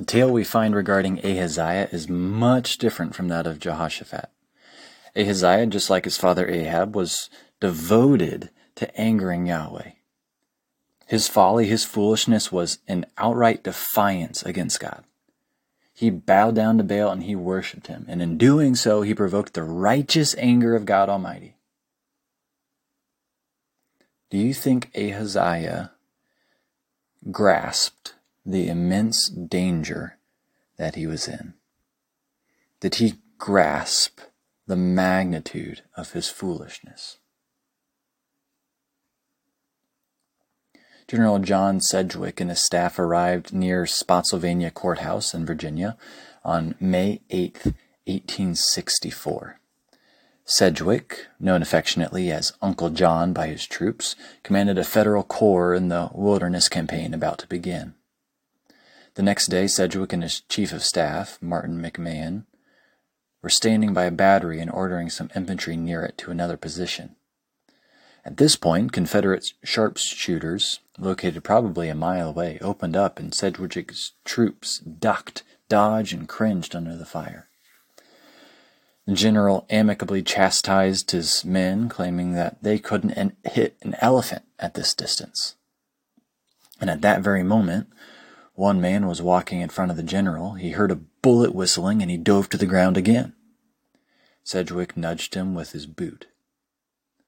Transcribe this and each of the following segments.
The tale we find regarding Ahaziah is much different from that of Jehoshaphat. Ahaziah, just like his father Ahab, was devoted to angering Yahweh. His folly, his foolishness was an outright defiance against God. He bowed down to Baal and he worshiped him, and in doing so, he provoked the righteous anger of God Almighty. Do you think Ahaziah grasped the immense danger that he was in? Did he grasp the magnitude of his foolishness? General John Sedgwick and his staff arrived near Spotsylvania Courthouse in Virginia on May 8, 1864. Sedgwick, known affectionately as Uncle John by his troops, commanded a federal corps in the Wilderness Campaign about to begin. The next day, Sedgwick and his chief of staff, Martin McMahon, were standing by a battery and ordering some infantry near it to another position. At this point, Confederate sharpshooters, located probably a mile away, opened up and Sedgwick's troops ducked, dodged, and cringed under the fire. The general amicably chastised his men, claiming that they couldn't hit an elephant at this distance. And at that very moment, one man was walking in front of the general. He heard a bullet whistling and he dove to the ground again. Sedgwick nudged him with his boot.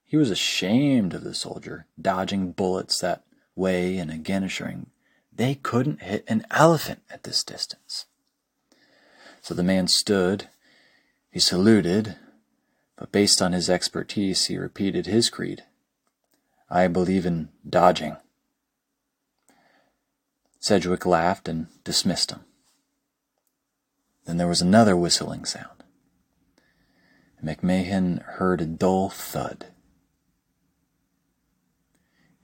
He was ashamed of the soldier, dodging bullets that way and again assuring they couldn't hit an elephant at this distance. So the man stood he saluted, but based on his expertise, he repeated his creed I believe in dodging. Sedgwick laughed and dismissed him. Then there was another whistling sound. McMahon heard a dull thud.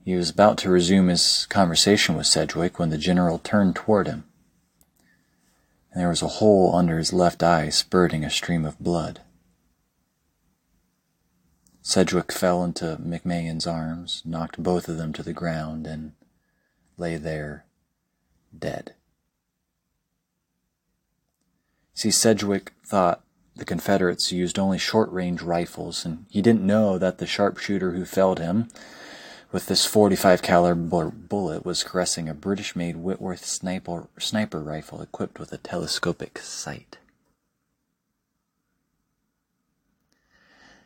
He was about to resume his conversation with Sedgwick when the general turned toward him and there was a hole under his left eye spurting a stream of blood. Sedgwick fell into McMahon's arms, knocked both of them to the ground, and lay there dead. See, Sedgwick thought the Confederates used only short range rifles, and he didn't know that the sharpshooter who felled him with this 45 caliber bullet was caressing a British-made Whitworth sniper, sniper rifle equipped with a telescopic sight.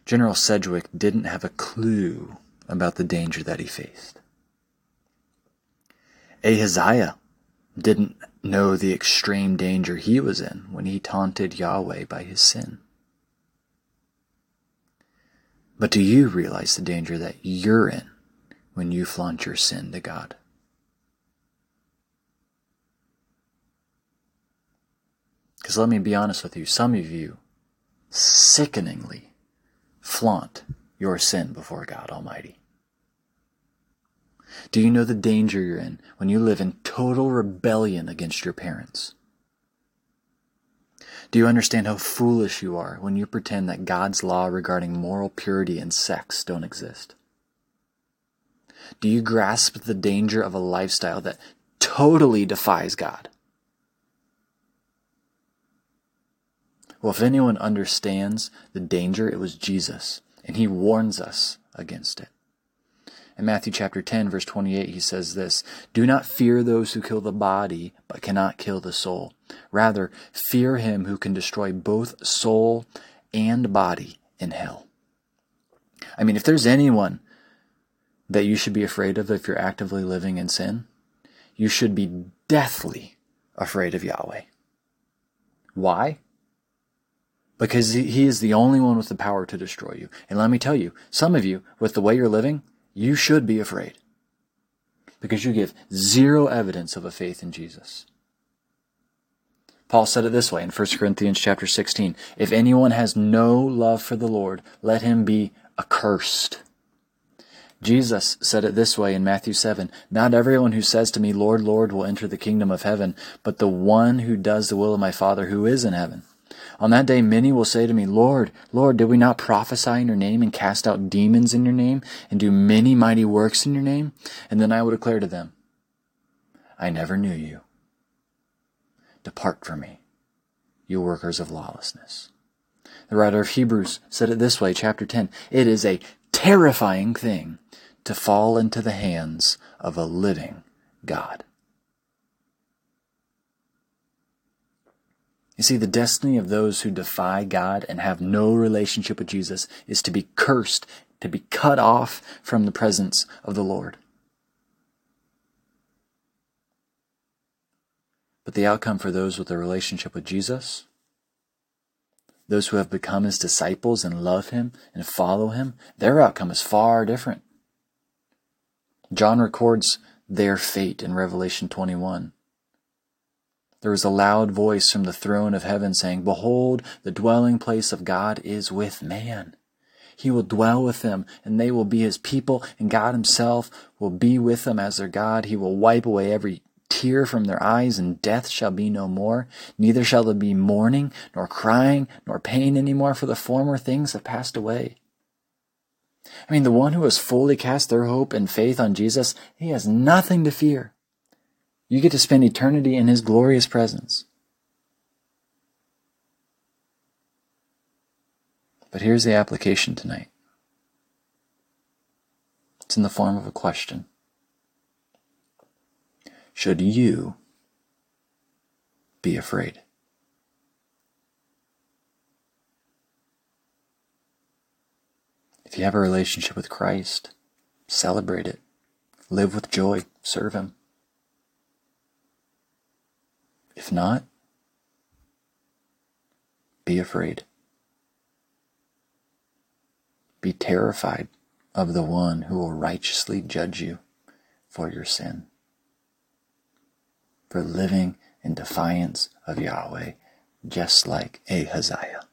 General Sedgwick didn't have a clue about the danger that he faced. Ahaziah didn't know the extreme danger he was in when he taunted Yahweh by his sin. But do you realize the danger that you're in when you flaunt your sin to God. Because let me be honest with you, some of you sickeningly flaunt your sin before God Almighty. Do you know the danger you're in when you live in total rebellion against your parents? Do you understand how foolish you are when you pretend that God's law regarding moral purity and sex don't exist? Do you grasp the danger of a lifestyle that totally defies God? Well, if anyone understands the danger, it was Jesus, and he warns us against it. In Matthew chapter 10, verse 28, he says this Do not fear those who kill the body, but cannot kill the soul. Rather, fear him who can destroy both soul and body in hell. I mean, if there's anyone that you should be afraid of if you're actively living in sin, you should be deathly afraid of Yahweh. Why? Because he is the only one with the power to destroy you. And let me tell you, some of you, with the way you're living, you should be afraid. Because you give zero evidence of a faith in Jesus. Paul said it this way in 1 Corinthians chapter 16. If anyone has no love for the Lord, let him be accursed. Jesus said it this way in Matthew 7 Not everyone who says to me, Lord, Lord, will enter the kingdom of heaven, but the one who does the will of my Father who is in heaven. On that day, many will say to me, Lord, Lord, did we not prophesy in your name and cast out demons in your name and do many mighty works in your name? And then I will declare to them, I never knew you. Depart from me, you workers of lawlessness. The writer of Hebrews said it this way, chapter 10. It is a terrifying thing to fall into the hands of a living God. You see, the destiny of those who defy God and have no relationship with Jesus is to be cursed, to be cut off from the presence of the Lord. But the outcome for those with a relationship with Jesus, those who have become his disciples and love him and follow him, their outcome is far different. John records their fate in Revelation 21. There was a loud voice from the throne of heaven saying, Behold, the dwelling place of God is with man. He will dwell with them, and they will be his people, and God himself will be with them as their God. He will wipe away every tear from their eyes, and death shall be no more. Neither shall there be mourning, nor crying, nor pain any more, for the former things have passed away. I mean, the one who has fully cast their hope and faith on Jesus, he has nothing to fear. You get to spend eternity in His glorious presence. But here's the application tonight it's in the form of a question. Should you be afraid? If you have a relationship with Christ, celebrate it. Live with joy. Serve Him. If not, be afraid. Be terrified of the one who will righteously judge you for your sin, for living in defiance of Yahweh, just like Ahaziah.